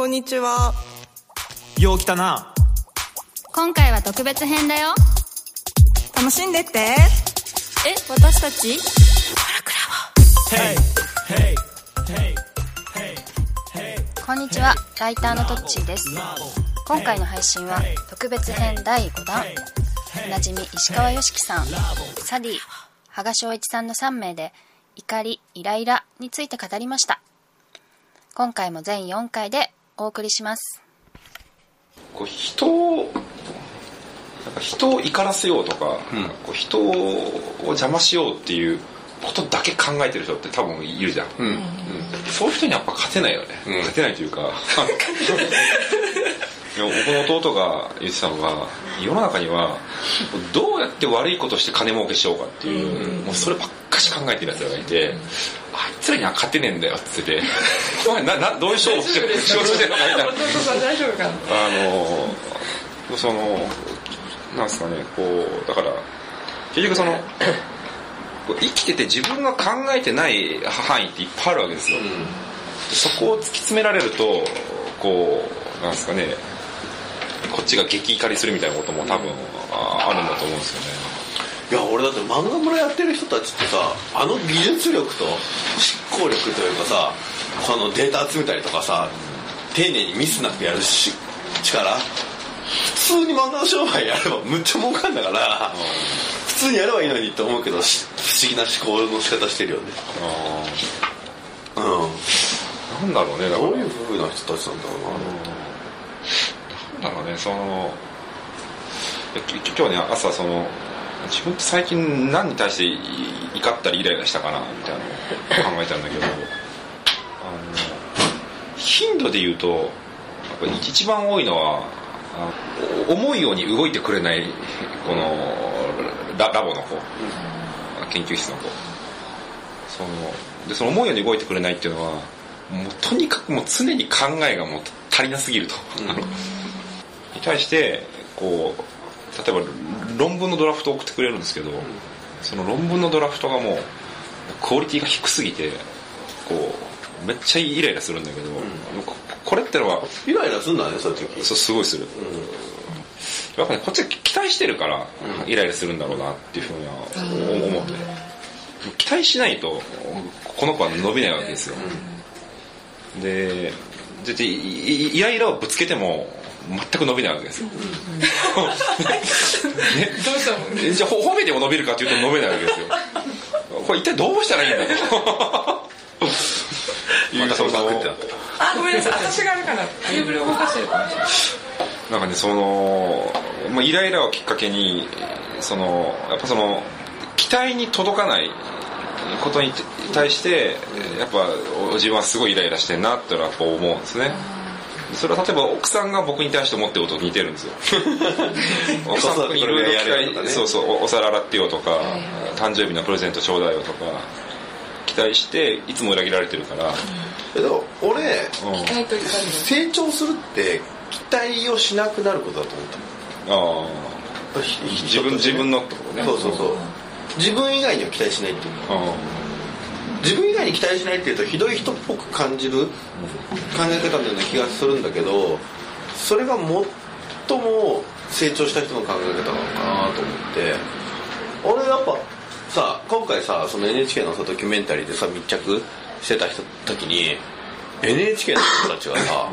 こんにちは。よう来たな。今回は特別編だよ。楽しんでって。え、私たち？こんにちは、ライターのトッチーです。今回の配信は特別編第5弾。おなじみ石川良樹さん、サディ、羽賀翔一さんの3名で怒り、イライラについて語りました。今回も全4回でお送りします。こう人をなんか人を怒らせようとか,、こう人を邪魔しようっていうことだけ考えてる人って多分いるじゃん、うん。そういう人にやっぱ勝てないよね、勝てないというか。僕の弟が言ってたのが世の中にはどうやって悪いことして金儲けしようかっていう、もうそればっかし考えてるやつらがいて、あいつらには勝てねえんだよって言ってて お前ななどういう勝負してる仕事してるのかみたいな。大丈夫かな？あのそのなんですかねこうだから結局その 生きてて自分が考えてない範囲っていっぱいあるわけですよ、そこを突き詰められるとこうなんですかねこっちが激怒りするみたいなことも多分ああるんだと思うんですよねいや俺だって漫画村やってる人たちってさあの技術力と執行力というかさそのデータ集めたりとかさ丁寧にミスなくやるし力。普通に漫画の商売やればむっちゃ儲かんだから普通にやればいいのにって思うけどし不思議な思考の仕方してるよね。うん。あなんだろうねだから。どういう風な人たちなんだろうな。なんだろうねその今日ね朝その自分って最近何に対してい怒ったりイライラしたかなみたいなのを考えたんだけど あの頻度で言うとやっぱり一番多いのは思うように動いてくれないこのララボの子、研究室の子そのでその思うように動いてくれないっていうのはもうとにかくもう常に考えがもう足りなすぎると、に対してこう例えば論文のドラフトを送ってくれるんですけど、その論文のドラフトがもうクオリティが低すぎてこうめっちゃイライラするんだけど、ここれってのはイライラすんだねそういう時。そうすごいする、やっぱねこっちが期待してるからイライラするんだろうなっていうふうには思思って、期待しないとこの子は伸びないわけですよ、でででいいイライラをぶつけても全く伸びないわけですよ、ね、どうしたの？えじゃあほ褒めても伸びるかというと伸びないわけですよ。これ一体どうしたらいいんだと またそのってなった。あ、ごめんなさい。私があれかな。テーブル動かしてるかもしれない。なんかねその、まあ、イライラをきっかけにそのやっぱその期待に届かないことに対してやっぱ自分はすごいイライラしてんなってのはやっぱ思うんですねそれは例えば奥さんが僕に対して思ってることと似てるんですよ。奥さんにいろいろそうそうおお皿洗ってよとか誕生日のプレゼントちょうだいよとか期待していつも裏切られてるから、けど俺うん。成長するって期待をしなくなることだと思ったああ。自分自分のってことね。そうそうそう。自分以外には期待しないっていうかあ自分以外に期待しないっていうとひどい人っぽく感じる考え方のような気がするんだけどそれが最も成長した人の考え方なのかなと思って。俺やっぱさ今回さその NHK のさドキュメンタリーでさ密着してた人時に NHK の人たちがさ、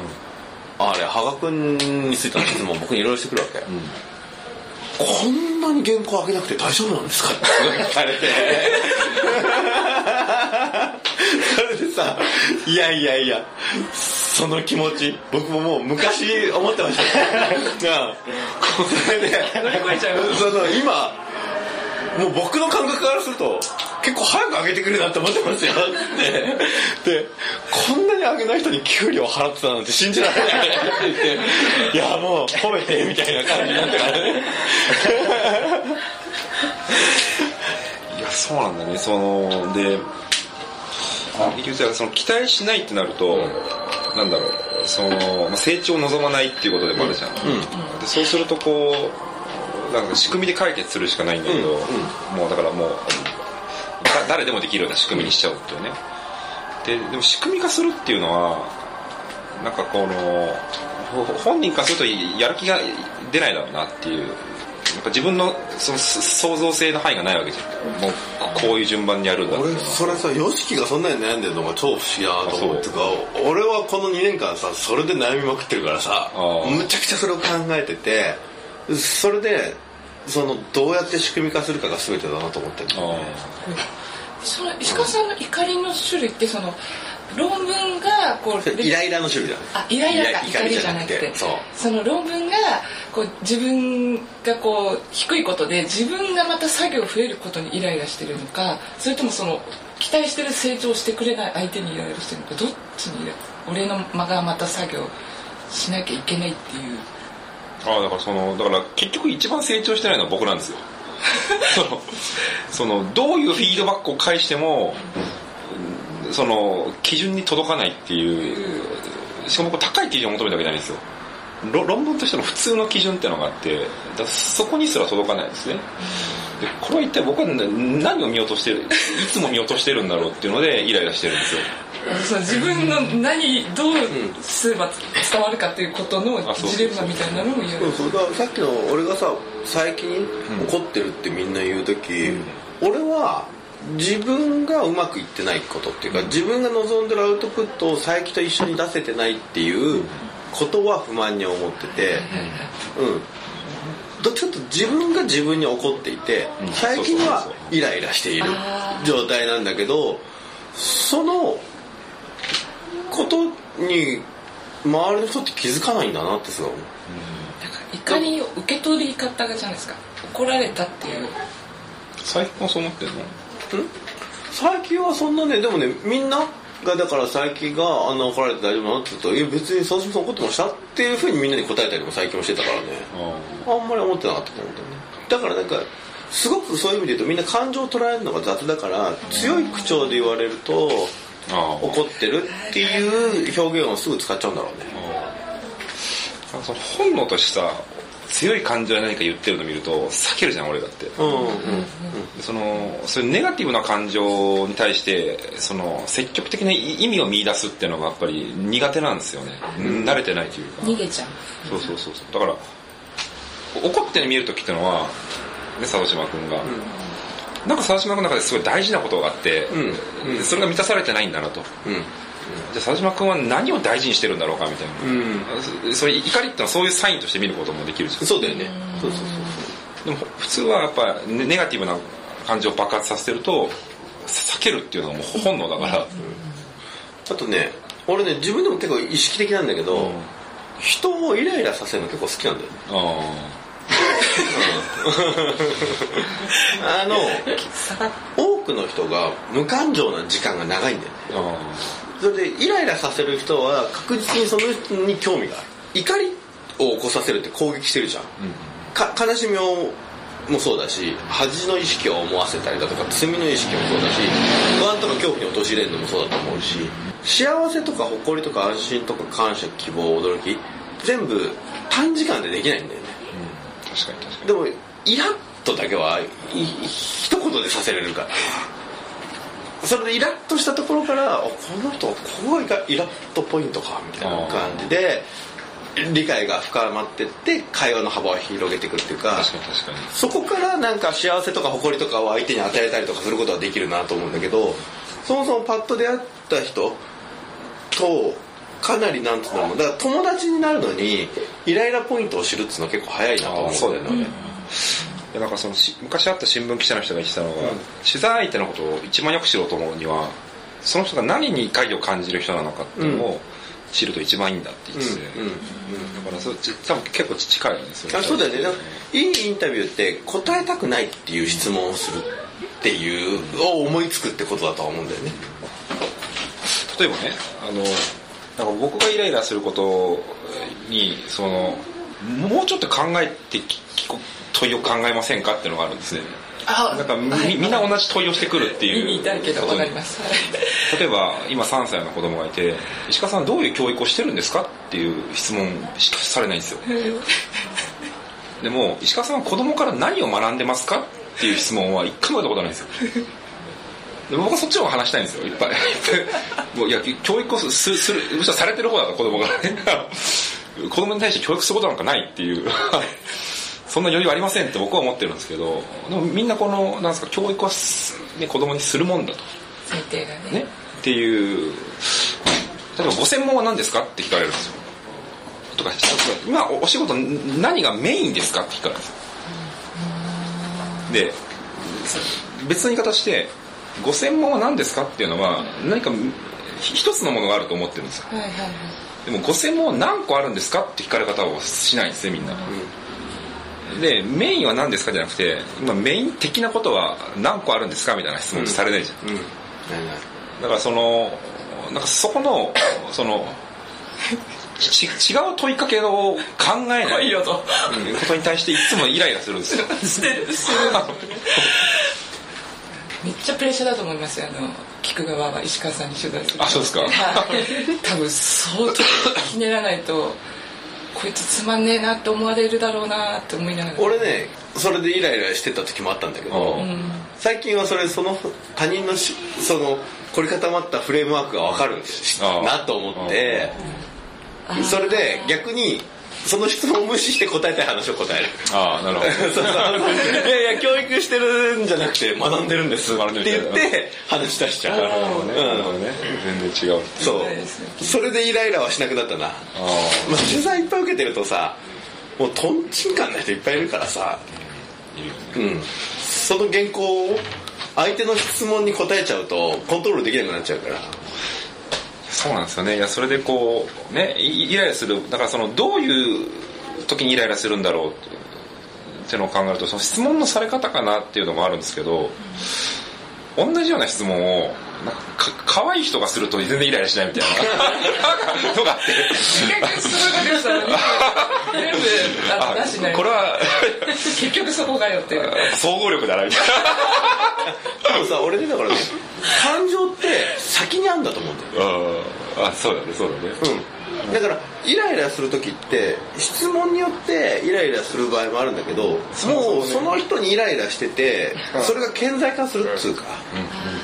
あれ羽賀君についての質問僕にいろいろしてくるわけ、こんなに原稿上げなくて大丈夫なんですかって聞かれてそれでさいやいやいやその気持ち僕ももう昔思ってました。それで乗り越えちゃう。その今もう僕の感覚からすると結構早く上げてくれなって思ってますよ。ってでこんなに上げない人に給料払ってたなんて信じられないって。言っていやもう褒めてみたいな感じになってからね。いやそうなんだね。そので結局その期待しないってなると、なんだろうその、まあ、成長を望まないっていうことでもあるじゃん、でそうするとこうなんか仕組みで解決するしかないんだけど、もうだからもうだ誰でもできるような仕組みにしちゃうっていうね。ででも仕組み化するっていうのはなんかこのほ本人からするとやる気が出ないだろうなっていうなんか自分のそのす創造性の範囲がないわけじゃん。もうこういう順番にやるんだって。い俺それさ YOSHIKI がそんなに悩んでるのが超不思議だなと思うっていうか俺はこの2年間さそれで悩みまくってるからさむちゃくちゃそれを考えててそれでそのどうやって仕組み化するかが全てだなと思ってるあその石川さんの怒りの種類ってその論文がこうイライラの種類だ。ねあイライラかイラ怒りじゃなくて。そう。その論文がこう自分がこう低いことで自分がまた作業増えることにイライラしてるのかそれともその期待してる成長してくれない相手にイライラしてるのかどっちに俺の間がまた作業しなきゃいけないっていう。あだからそのだから結局一番成長してないのは僕なんですよ。そのそのどういうフィードバックを返してもその基準に届かないっていうしかも僕高い基準を求めたわけじゃないんですよ。ろ論文としての普通の基準っていうのがあってそこにすら届かないんですね。でこれは一体僕はな何を見落としてるいつも見落としてるんだろうっていうのでイライラしてるんですよ。その自分の何どうすれば伝わるかっていうことのあそうそうそうジレンマみたいなのも言う。そうそう。さっきの俺がさ最近怒ってるってみんな言う時、俺は自分がうまくいってないことっていうか自分が望んでるアウトプットを佐伯と一緒に出せてないっていうことは不満に思っててうん。どっちかというと自分が自分に怒っていてうん。佐伯にはイライラしているあ状態なんだけどそのことに周りの人って気づかないんだなってすごい思う。だから怒りを受け取り方がじゃないですか。怒られたっていう。最近はそう思ってんの？最近はそんなねでもねみんながだから佐伯があんな怒られて大丈夫なのって言うと「いや別に佐々木さん怒ってました?」っていうふうにみんなに答えたりも最近もしてたからね。ああんまり思ってなかったと思うんだよねだからなんかすごくそういう意味で言うとみんな感情を捉えるのが雑だから強い口調で言われると怒ってるっていう表現をすぐ使っちゃうんだろうね。本能としてさ強い感情で何か言ってるの見ると避けるじゃん俺だって。うん。うん。そのそういうネガティブな感情に対してその積極的な意味を見出すっていうのがやっぱり苦手なんですよね、慣れてないというか。逃げちゃう。そうそうそうそう。だから怒って見える時ってのはね佐渡島君が、なんか佐渡島君の中ですごい大事なことがあって、うん。うん。それが満たされてないんだなと。うんじゃあ佐渡島君は何を大事にしてるんだろうかみたいな、うん。それ怒りってのはそういうサインとして見ることもできるじゃん。そうだよね。そうそうそうでも普通はやっぱネネガティブな感情を爆発させてると避けるっていうのがもう本能だから、あとね俺ね自分でも結構意識的なんだけど、人をイライラさせるの結構好きなんだよね。ああ。の 多くの人が無感情な時間が長いんだよねそれでイライラさせる人は確実にその人に興味がある。怒りを起こさせるって攻撃してるじゃん、か悲しみをもそうだし恥の意識を思わせたりだとか罪の意識もそうだし不安とか恐怖に陥れるのもそうだと思うし幸せとか誇りとか安心とか感謝希望驚き全部短時間でできないんだよね。ー確かに確かに。でもイラッとだけはい一言でさせれるからそれでイラッとしたところからあこの人ここがイラッとポイントかみたいな感じで理解が深まってって会話の幅を広げていくっていうか確かに確かに。そこからなんか幸せとか誇りとかを相手に与えたりとかすることはできるなと思うんだけどそもそもパッと出会った人とかなりなんつうのだから友達になるのにイライラポイントを知るっつうのは結構早いなと思うんだよねでなんかそのし昔会った新聞記者の人が言ってたのが、取材相手のことを一番よく知ろうと思うにはその人が何に怒りを感じる人なのかっていうのを知ると一番いいんだって言ってて、うん。うん。だからそち多分結構近いよね。それあそうだよね。いいインタビューって答えたくないっていう質問をするっていうを思いつくってことだとは思うんだよね。例えばねあのなんか僕がイライラすることにそのもうちょっと考えてききこ問いを考えませんかっていうのがあるんですね。あなんかみみんな同じ問いをしてくるっていう例えば今3歳の子供がいて「石川さんどういう教育をしてるんですか?」っていう質問しかされないんですよ。でも石川さんは子供から何を学んでますかっていう質問は一回もやったことないんですよ。で僕はそっちの方が話したいんですよ。いっぱい。もうい。や教育をすすするむしろされてる方だから子供が。ね 子供に対して教育することなんかないっていうそんな余裕ありませんって僕は思ってるんですけどでもみんなこのなんですか教育はす、ね、子供にするもんだと。最低がね。ね。っていう。例えばご専門は何ですかって聞かれるんですよ。とか今おお仕事何がメインですかって聞かれるんですよ。で別の言い方してご専門は何ですかっていうのは何かひ一つのものがあると思ってるんですよ。でもご専門は何個あるんですかって聞かれ方をしないんですねみんな、でメインは何ですかじゃなくて今メイン的なことは何個あるんですかみたいな質問ってされないじゃん、うん。ないない。だからそのなんかそこのそのち違う問いかけを考えないことに対していつもイライラするんですよ。してるしてる。めっちゃプレッシャーだと思いますよ。あの聞く側は石川さんに取材する。あそうですか。はい。多分相当ひねらないとこいつつまんねえなって思われるだろうなって思いながら。俺ねそれでイライラしてた時もあったんだけど、うん。最近はそれその他人のしその凝り固まったフレームワークが分かるなと思って。それで逆にその質問を無視して答えたい話を答える。ああなるほど。そうそういやいや教育してるんじゃなくて学んでるんです。って学んでる言って話し出しちゃう。なるほどね、なるほどね全然違うそう。それでイライラはしなくなったな、あまあ、取材いっぱい受けてるとさもうとんちんかんな人いっぱいいるからさ。うん。その原稿を相手の質問に答えちゃうとコントロールできなくなっちゃうからそうなんですよね。いやそれでこうねイライラする。だからそのどういう時にイライラするんだろうっていうのを考えるとその質問のされ方かなっていうのもあるんですけど同じような質問をなんかか可愛い人がすると全然イライラしないみたいな。のがあって。結局それがでしたら全部これは 結局そこがよっていう総合力だなみたいでもさ俺ねだからね感情って先にあんだと思うんだよなあそうだねそうだね。うん。だからイライラする時って質問によってイライラする場合もあるんだけどもうその人にイライラしててそれが顕在化するっつうか。うん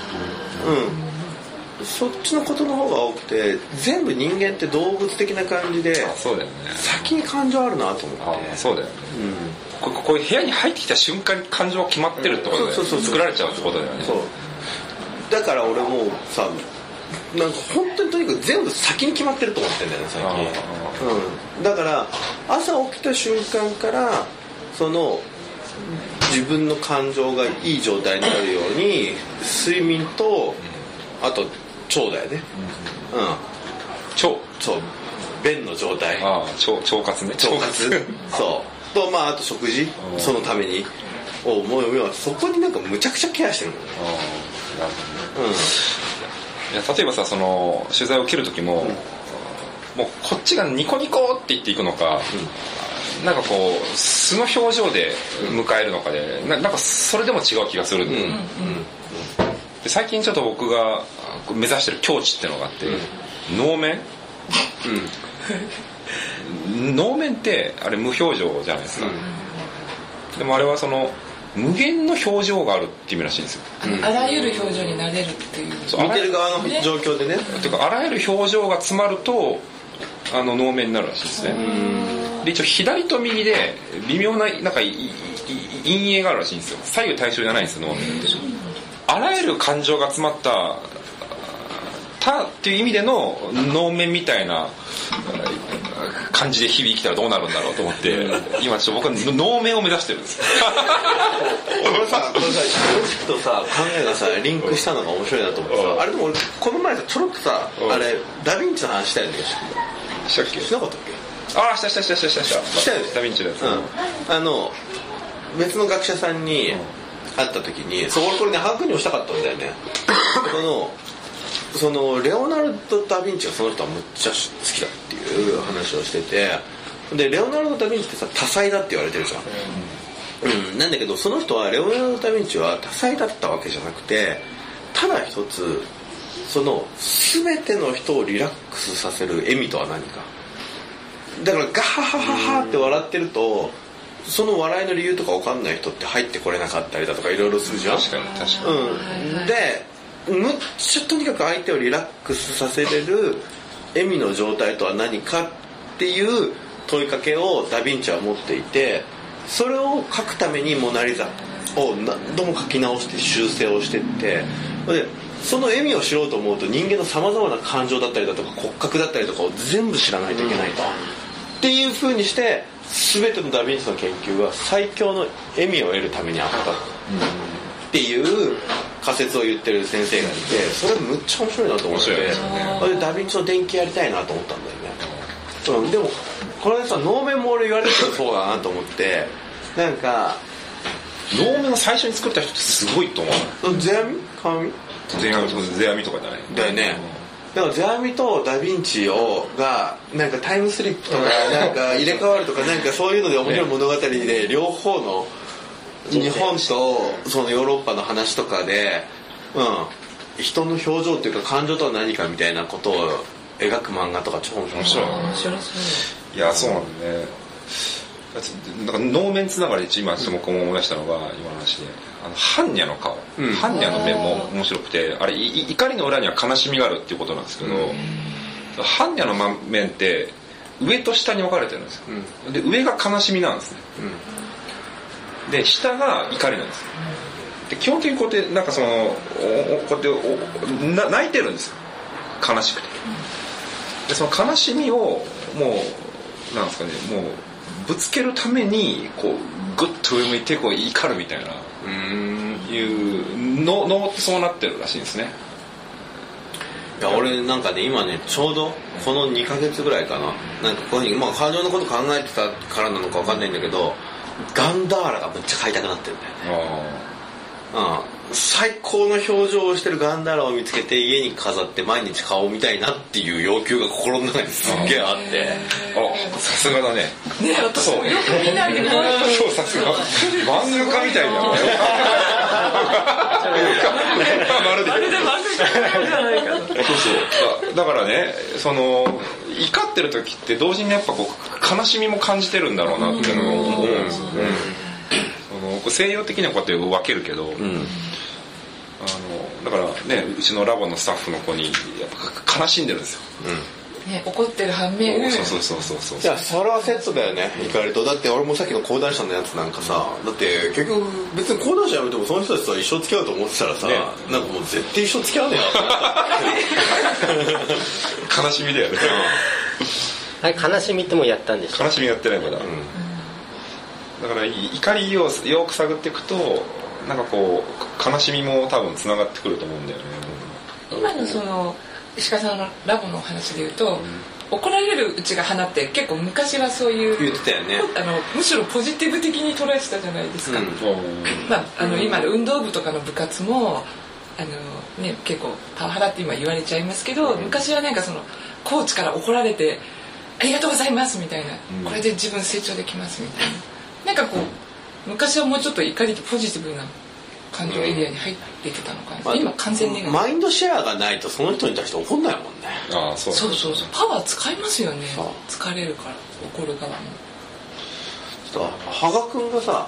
そっちのことの方が多くて全部人間って動物的な感じであそうだよね。先に感情あるなと思あって。そうだよね。こここういう部屋に入ってきた瞬間に感情が決まってるってことだよねそうそうそう。作られちゃうってことだよね。そう。だから俺もうさなんか本当にとにかく全部先に決まってると思ってんだよね最近。うん、だから朝起きた瞬間からその自分の感情がいい状態になるように睡眠とあと腸だよね。うん、超そう。便の状態。ああ腸腸活ね。腸活。そう。とまああと食事。うん。そのために。をもう要はそこになんかむちゃくちゃケアしてるもんね。なるほどね。ういや例えばさその取材を受ける時も、もうこっちがニコニコって言っていくのか、なんかこう素の表情で迎えるのかでななんかそれでも違う気がするんん。うん。で最近ちょっと僕が目指してる境地ってのがあって、能面？能面ってあれ無表情じゃないですか、でもあれはその無限の表情があるって意味らしいんですよ。あらゆる表情になれるっていう。そう見てる側の状況でね。ていうかあらゆる表情が詰まるとあの能面になるらしいですねで一応左と右で微妙ななんかいいい陰影があるらしいんですよ。左右対称じゃないんですよ能面って。あらゆる感情が詰まったたっていう意味での能面みたいな感じで日々生きたらどうなるんだろうと思って今ちょっと僕は能面を目指してるんです。これさこれさロジックとさ考えがさリンクしたのが面白いなと思ってうん。さあれでも俺この前さちょろっとさうんあれダヴィンチの話したよねしなかったっけ？ああしたしたしたしたしたした。したよ。ねダヴィンチのやつ、うん。あの別の学者さんに会った時にそう俺これね把握にもしたかったんだよね。そのそのレオナルド・ダ・ヴィンチがその人はむっちゃ好きだっていう話をしててでレオナルド・ダ・ヴィンチってさ多彩だって言われてるじゃん、うん、なんだけどその人はレオナルド・ダ・ヴィンチは多彩だったわけじゃなくてただ一つその全ての人をリラックスさせる笑みとは何かだからガハハハハって笑ってるとその笑いの理由とか分かんない人って入ってこれなかったりだとかいろいろするじゃん。確かに確かに、うん、でむっちゃとにかく相手をリラックスさせれる笑みの状態とは何かっていう問いかけをダ・ヴィンチは持っていてそれを書くために「モナ・リザ」を何度も書き直して修正をしてってでその笑みを知ろうと思うと人間のさまざまな感情だったりだとか骨格だったりとかを全部知らないといけないと。っていうふうにして全てのダ・ヴィンチの研究は最強の笑みを得るためにあった。っていう仮説を言ってる先生がいてそれむっちゃ面白いなと思って。面白いですそれでダ・ヴィンチの電気やりたいなと思ったんだよね、うん、でもこれさ能面も俺言われてるそうだなと思って。なんか能面を最初に作った人ってすごいと思う。世阿弥？鏡世阿弥とか世阿弥とかじゃない。だよねだから世阿弥とダ・ヴィンチをがなんかタイムスリップとかなんか入れ替わるとかなんかそういうので面白い物語で両方の日本とそのヨーロッパの話とかで、うん、人の表情っていうか感情とは何かみたいなことを描く漫画とか超面白い。面白いいやそうなんだねなんか能面つながりで今ちょっと僕も思い出したのが今の話であの般若の顔、うん。般若の面も面白くてあれ怒りの裏には悲しみがあるっていうことなんですけど、般若のま面って上と下に分かれてるんですよ、で上が悲しみなんですね、で下が怒りなんです。よで基本的にこうやってなんかそのこうやって泣いてるんですよ。悲しくて。でその悲しみをもうなんですかねもうぶつけるためにこうグッと上向いてこう怒るみたいな。いうの脳ってそうなってるらしいんですね。いや俺なんかね今ねちょうどこの2ヶ月ぐらいかな。なんかこういうふうにまあ感情のこと考えてたからなのか分かんないんだけどガンダーラがめっちゃ買いたくなってるんだよね最高の表情をしてるガンダーラを見つけて家に飾って毎日顔を見たいなっていう要求が心の中にすっげえあって。あさすがだね。ね私もよく見ないでこうそうさすが。漫画家みたいだよ。まるで。あれでそうそう。だだからねその怒ってる時って同時にやっぱこう悲しみも感じてるんだろうなっていうのを思うんですよね、こう西洋的にはこうやって分けるけど、うん。あのだからねうちのラボのスタッフの子にやっぱ悲しんでるんですよ、ね怒ってる反面。そうそうそうそうそういやそれはセットだよね。怒りと。だって俺もさっきの講談社のやつなんかさだって結局別に講談社やめてもその人たちとは一生付き合うと思ってたらさ、ね。なんかもう絶対一生付き合うね悲しみだよね。あれ悲しみってもうやったんでしょ？悲しみやってないまだ、だからい怒りをよく探っていくとなんかこう悲しみも多分つながってくると思うんだよね。今のその石川さんのラボの話で言うと、怒られるうちが花って結構昔はそういう言ってたよね。あのむしろポジティブ的に捉えてたじゃないですか、うん。まあ、あの今の運動部とかの部活もあの、ね、結構パワハラって今言われちゃいますけど、昔はなんかそのコーチから怒られて「ありがとうございます」みたいな、これで自分成長できますみたいななんかこう昔はもうちょっと怒りとポジティブな感情エリアに入ってきたのかな、まあ今完全ネガティブマインドシェアがないとその人に対して怒んないもんね。ああそうそう。そうそうパワー使いますよね。疲れるから。怒る側も。ちょっと羽賀君がさ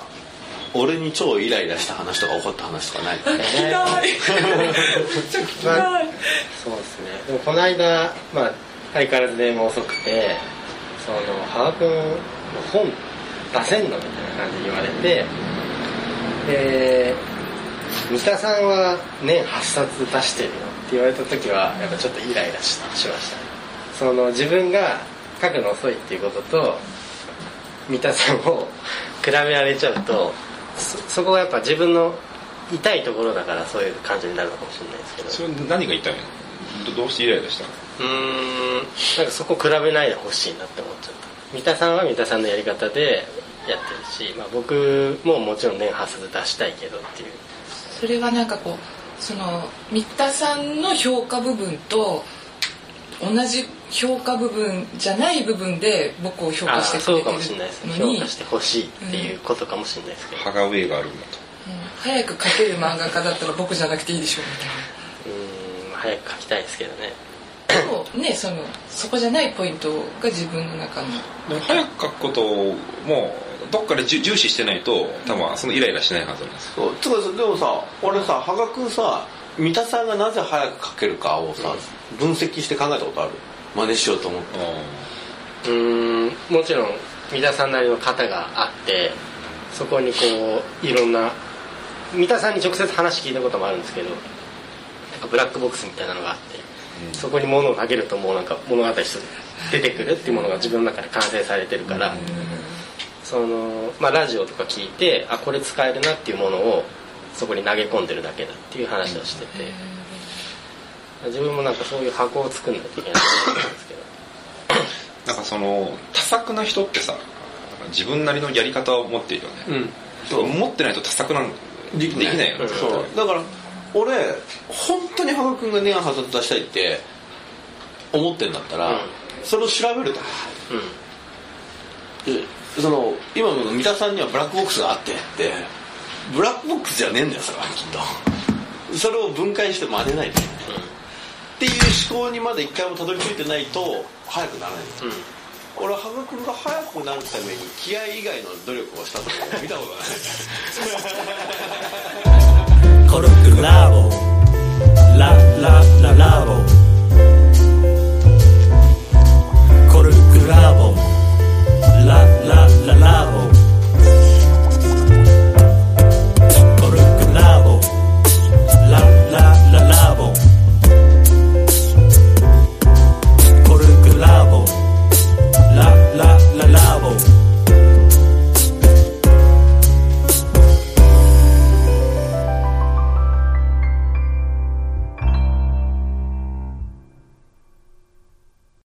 俺に超イライラした話とか怒った話とかない？聞きたい。めっちゃ聞きたい。そうですね。でもこの間、まあ、相変わらず電話遅くてその羽賀君の本出せんの？みたいな感じで言われてで三田さんは年8冊出してるよって言われた時はやっぱちょっとイライラししました。ねその自分が書くの遅いっていうことと三田さんを比べられちゃうとそそこがやっぱ自分の痛いところだからそういう感じになるのかもしれないですけど。それ何が言いの？どどうしてイライラしたの？うーんなんかそこ比べないでほしいなって思っちゃった。三田さんは三田さんのやり方でやってるし、まあ、僕ももちろん年8冊出したいけどっていう。それはなんかこうその三田さんの評価部分と同じ評価部分じゃない部分で僕を評価してくれてそうかもしれないです。ねるのに評価してほしいっていうことかもしれないですけど、歯が上があるんだと。うん。早く描ける漫画家だったら僕じゃなくていいでしょうみたいな。うーんまあ早く書きたいですけどね。でもねそのそこじゃないポイントが自分の中の。早く書くことをもうどっかで重重視してないと多分そのイライラしないはずなんです。でもさ俺さ羽賀君さ三田さんがなぜ早く書けるかをさ、分析して考えたことある？真似しようと思って。うーんもちろん三田さんなりの型があってそこにこういろんな三田さんに直接話聞いたこともあるんですけどなんかブラックボックスみたいなのがあって、そこに物を投げるともうなんか物語一つ出てくるっていうものが自分の中で完成されてるから、そのまあ、ラジオとか聞いてあこれ使えるなっていうものをそこに投げ込んでるだけだっていう話をしてて。自分もなんかそういう箱を作んないといけないと思うんですけど。なんかその多作な人ってさ自分なりのやり方を持っているよね、そう。持ってないと多作なんできない。できないよね、そう。だから俺本当に羽賀君がネガハザード出したいって思ってんだったら、うん。それを調べると。うん。でその今の三田さんにはブラックボックスがあってブラックボックスじゃねえんだよそれはきっと。それを分解して真似ないで、うん、っていう思考にまだ一回もたどり着いてないと早くならない、うん。俺は羽生君が速くなるために気合以外の努力をしたと見たことがない。コルクラボララララボ